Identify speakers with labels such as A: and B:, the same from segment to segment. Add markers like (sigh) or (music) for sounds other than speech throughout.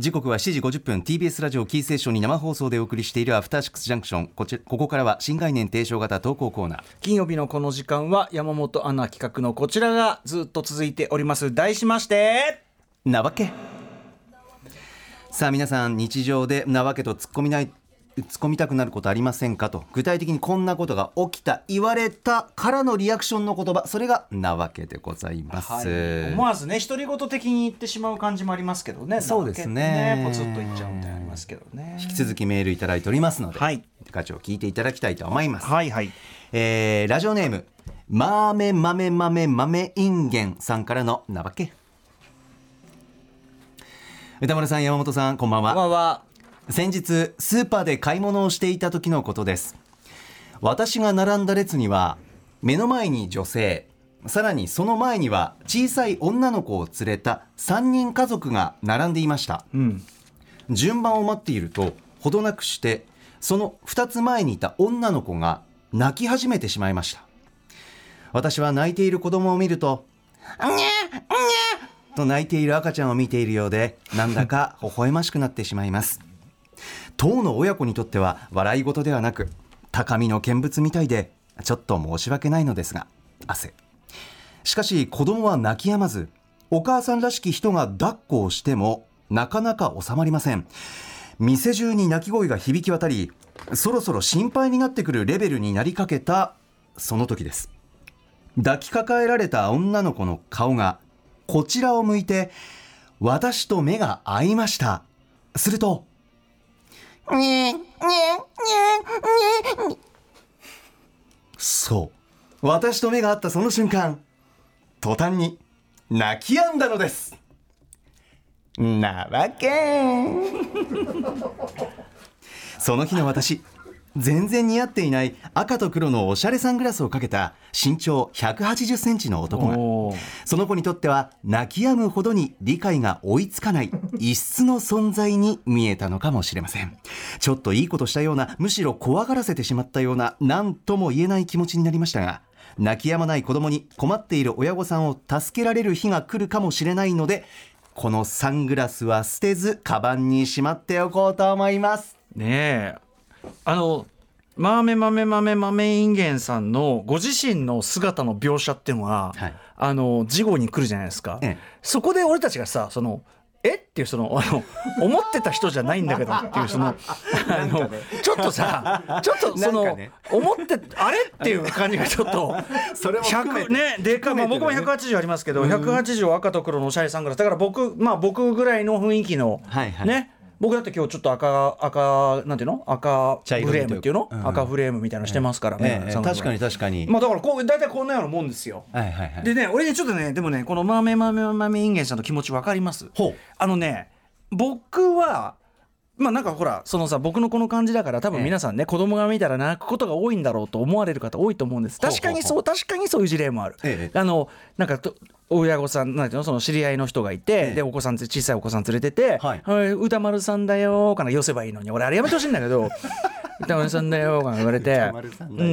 A: 時刻は7時50分 TBS ラジオキーセーションに生放送でお送りしているアフターシックスジャンクションこちここからは新概念提唱型投稿コーナー。
B: 金曜日のこの時間は山本アナ企画のこちらがずっと続いております。題しまして
A: なわけ。さあ皆さん日常でなわけと突っ込みない突っ込みたくなることありませんか？と。具体的にこんなことが起きた言われたからのリアクションの言葉それがなわけでございます、
B: はい、思わずね独り言的に言ってしまう感じもありますけどね。
A: そうですね。
B: ねポツッと言っちゃうみたいなありますけどね。
A: 引き続きメールいただいておりますので、
B: はい。
A: 課長聞いていただきたいと思います、
B: はいはい。
A: えーラジオネームまめまめまめまめインゲンさんからのなわけ。歌丸さん山本さんこんばんは。
B: こんばんは
A: 先日スーパーで買い物をしていた時のことです。私が並んだ列には目の前に女性さらにその前には小さい女の子を連れた3人家族が並んでいました。
B: うん。
A: 順番を待っているとほどなくしてその2つ前にいた女の子が泣き始めてしまいました。私は泣いている子供を見ると「にゃにゃと泣いている赤ちゃんを見ているようでなんだか微笑ましくなってしまいます当の親子にとっては笑い事ではなく高みの見物みたいでちょっと申し訳ないのですが汗。しかし子供は泣き止まずお母さんらしき人が抱っこをしてもなかなか収まりません。店中に泣き声が響き渡りそろそろ心配になってくるレベルになりかけたその時です。抱きかかえられた女の子の顔がこちらを向いて私と目が合いましたするとに、に、に、にそう。私と目が合ったその瞬間途端に泣き止んだのです。なわけ。(laughs) その日の私全然似合っていない赤と黒のおしゃれサングラスをかけた身長180センチの男がその子にとっては泣き止むほどに理解が追いつかない異質の存在に見えたのかもしれません。ちょっといいことしたようなむしろ怖がらせてしまったような何とも言えない気持ちになりましたが泣き止まない子供に困っている親御さんを助けられる日が来るかもしれないのでこのサングラスは捨てずカバンにしまっておこうと思います。
B: ねえあのマーメマメマメマメインゲンさんのご自身の姿の描写っていうのは、
A: はい。
B: あの事後に来るじゃないですか、
A: ええ。
B: そこで俺たちがさそのえ？っていうそのあの思ってた人じゃないんだけどっていうそのあのちょっとさちょっとその、思ってあれ？っていう感じがちょっと
A: それも含め
B: 100
A: て
B: ねでかい、まあ、僕も180ありますけど、180赤と黒のおしゃれサングラスだから僕まあ僕ぐらいの雰囲気の、ね僕だって今日ちょっと赤赤なんていうの？赤フレームっていうの、
A: うん。
B: 赤フレームみたいなのしてますからね、
A: 確かに確かに、
B: まあだからこう大体こんなようなもんですよ。
A: はいはいはい。
B: でね俺ねちょっとねでもねこのマーメマーメマーメインゲンさんの気持ち分かります。
A: ほう。
B: あのね僕はまあなんかほらそのさ僕のこの感じだから多分皆さんね、子供が見たら泣くことが多いんだろうと思われる方多いと思うんです。確かにそう確かにそういう事例もある、
A: ええ。
B: あのなんかと親御さんなんていうのその知り合いの人がいて、
A: ええ。
B: でお子さん小さいお子さん連れてて「
A: はい
B: はい、歌丸さんだよ」かな寄せばいいのに俺あれやめてほしいんだけど「(laughs) 歌丸さんだよ」かな言われて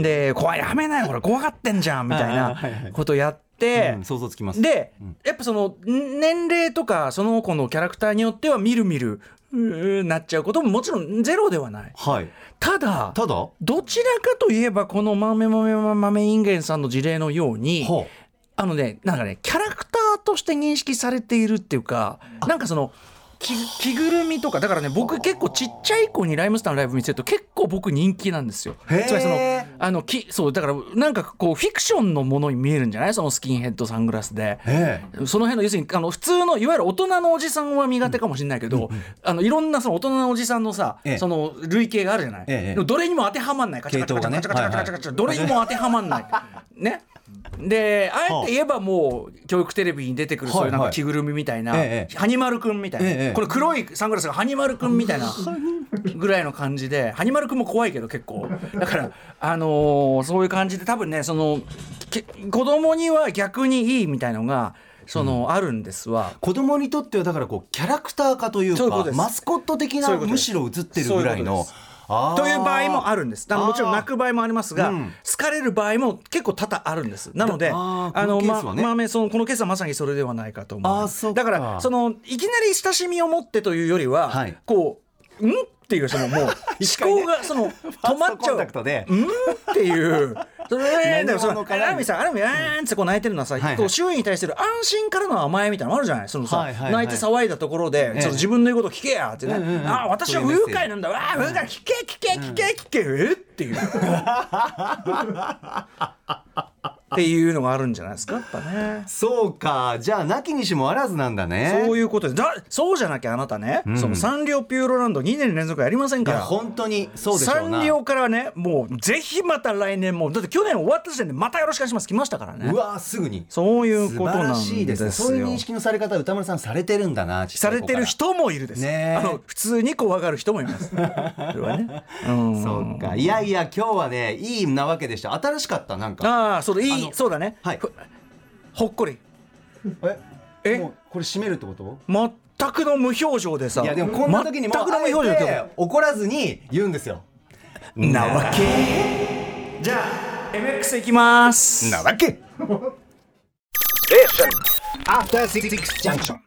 B: で「怖いやめなよこれ怖がってんじゃん」みたいないことやって、
A: うん想像つきます。
B: で、やっぱそのん年齢とかその子のキャラクターによってはみるみるなっちゃうことももちろんゼロではない。
A: はい。
B: ただ
A: ただ？
B: どちらかといえばこのマメマメマメマメインゲンさんの事例のように
A: ほ
B: ああのねなんかねキャラクターとして認識されているっていうかなんかその着ぐるみとかだからね僕結構ちっちゃい子にライムスターのライブ見せると結構僕人気なんですよ。つまりそのあのきそうだからなんかこうフィクションのものに見えるんじゃない？そのスキンヘッドサングラスで。その辺の要するにあの普通のいわゆる大人のおじさんは苦手かもしれないけど、うん、あのいろんなその大人のおじさんのさ、その類型があるじゃない、
A: ええ、
B: どれにも当てはまんない。カチャカチャカチャカチャカチャカチャどれにも当てはまんないねであえて言えばもう教育テレビに出てくるそういうなん
A: はいはい
B: か着ぐるみみたいな、
A: ええ
B: ハニマルくんみたいな、
A: ええ
B: これ黒いサングラスがハニマルくんみたいなぐらいの感じでハニマルくんも怖いけど結構。だからあのーそういう感じで多分ねそのけ子供には逆にいいみたいのがその、あるんですわ。
A: 子供にとってはだからこうキャラクター化というかマスコット的なむしろ映ってるぐらいのあー
B: という場合もあるんです。もちろん泣く場合もありますが、
A: うん。
B: 好かれる場合も結構多々あるんです。なので
A: あ
B: の
A: ね。
B: ままあそのこのケースはまさにそれではないかと思うだからそのいきなり親しみを持ってというよりは、
A: はい。
B: こう「ん?」っていうそのもう (laughs) 思考がその (laughs) 止まっちゃううんっていう。それでもそのアラミさん、アラミ、あーんってこう泣いてるのはさ、こう周囲に対する安心からの甘えみたいなのもあるじゃない。そのさ、泣いて騒いだところで、
A: ええ
B: ちょっと自分の言うこと聞けやってね。あー、私は不愉快なんだ。わあ、不愉快、聞け、聞け、聞け、聞け、えっていう。っていうのがあるんじゃないですか、やっぱね。
A: そうか。じゃあなきにしもあらずなんだね。
B: そういうことでだそうじゃなきゃあなたね、
A: ん。
B: そのサンリオピューロランド2年連続やりませんから。
A: 本当にそうでしょ
B: サ
A: うな。
B: ンリオからねもうぜひまた来年もだって去年終わった時点でまたよろしくお願いします。来ましたからね。
A: うわすぐに。
B: そういうことなんですよ。
A: しいですね。そういう認識のされ方歌丸さんされてるんだな
B: されてる人もいるです、
A: ねえ。
B: あの普通に怖がる人もいます。(laughs) それはね、うん。
A: そうか。いやいや今日はねいいなわけでした。新しかったなんか。
B: ああそうだ。いそうだね、
A: はい。
B: ふほっこり。
A: え？
B: え？
A: もうこれ閉めるってこと？
B: 全くの無表情でさ。
A: いやでもこんな時にも
B: 全くの無表情で。
A: て怒らずに言うんですよ。
B: なわけ。じゃあ MX いきます。
A: なわけ。
C: After Six Junction.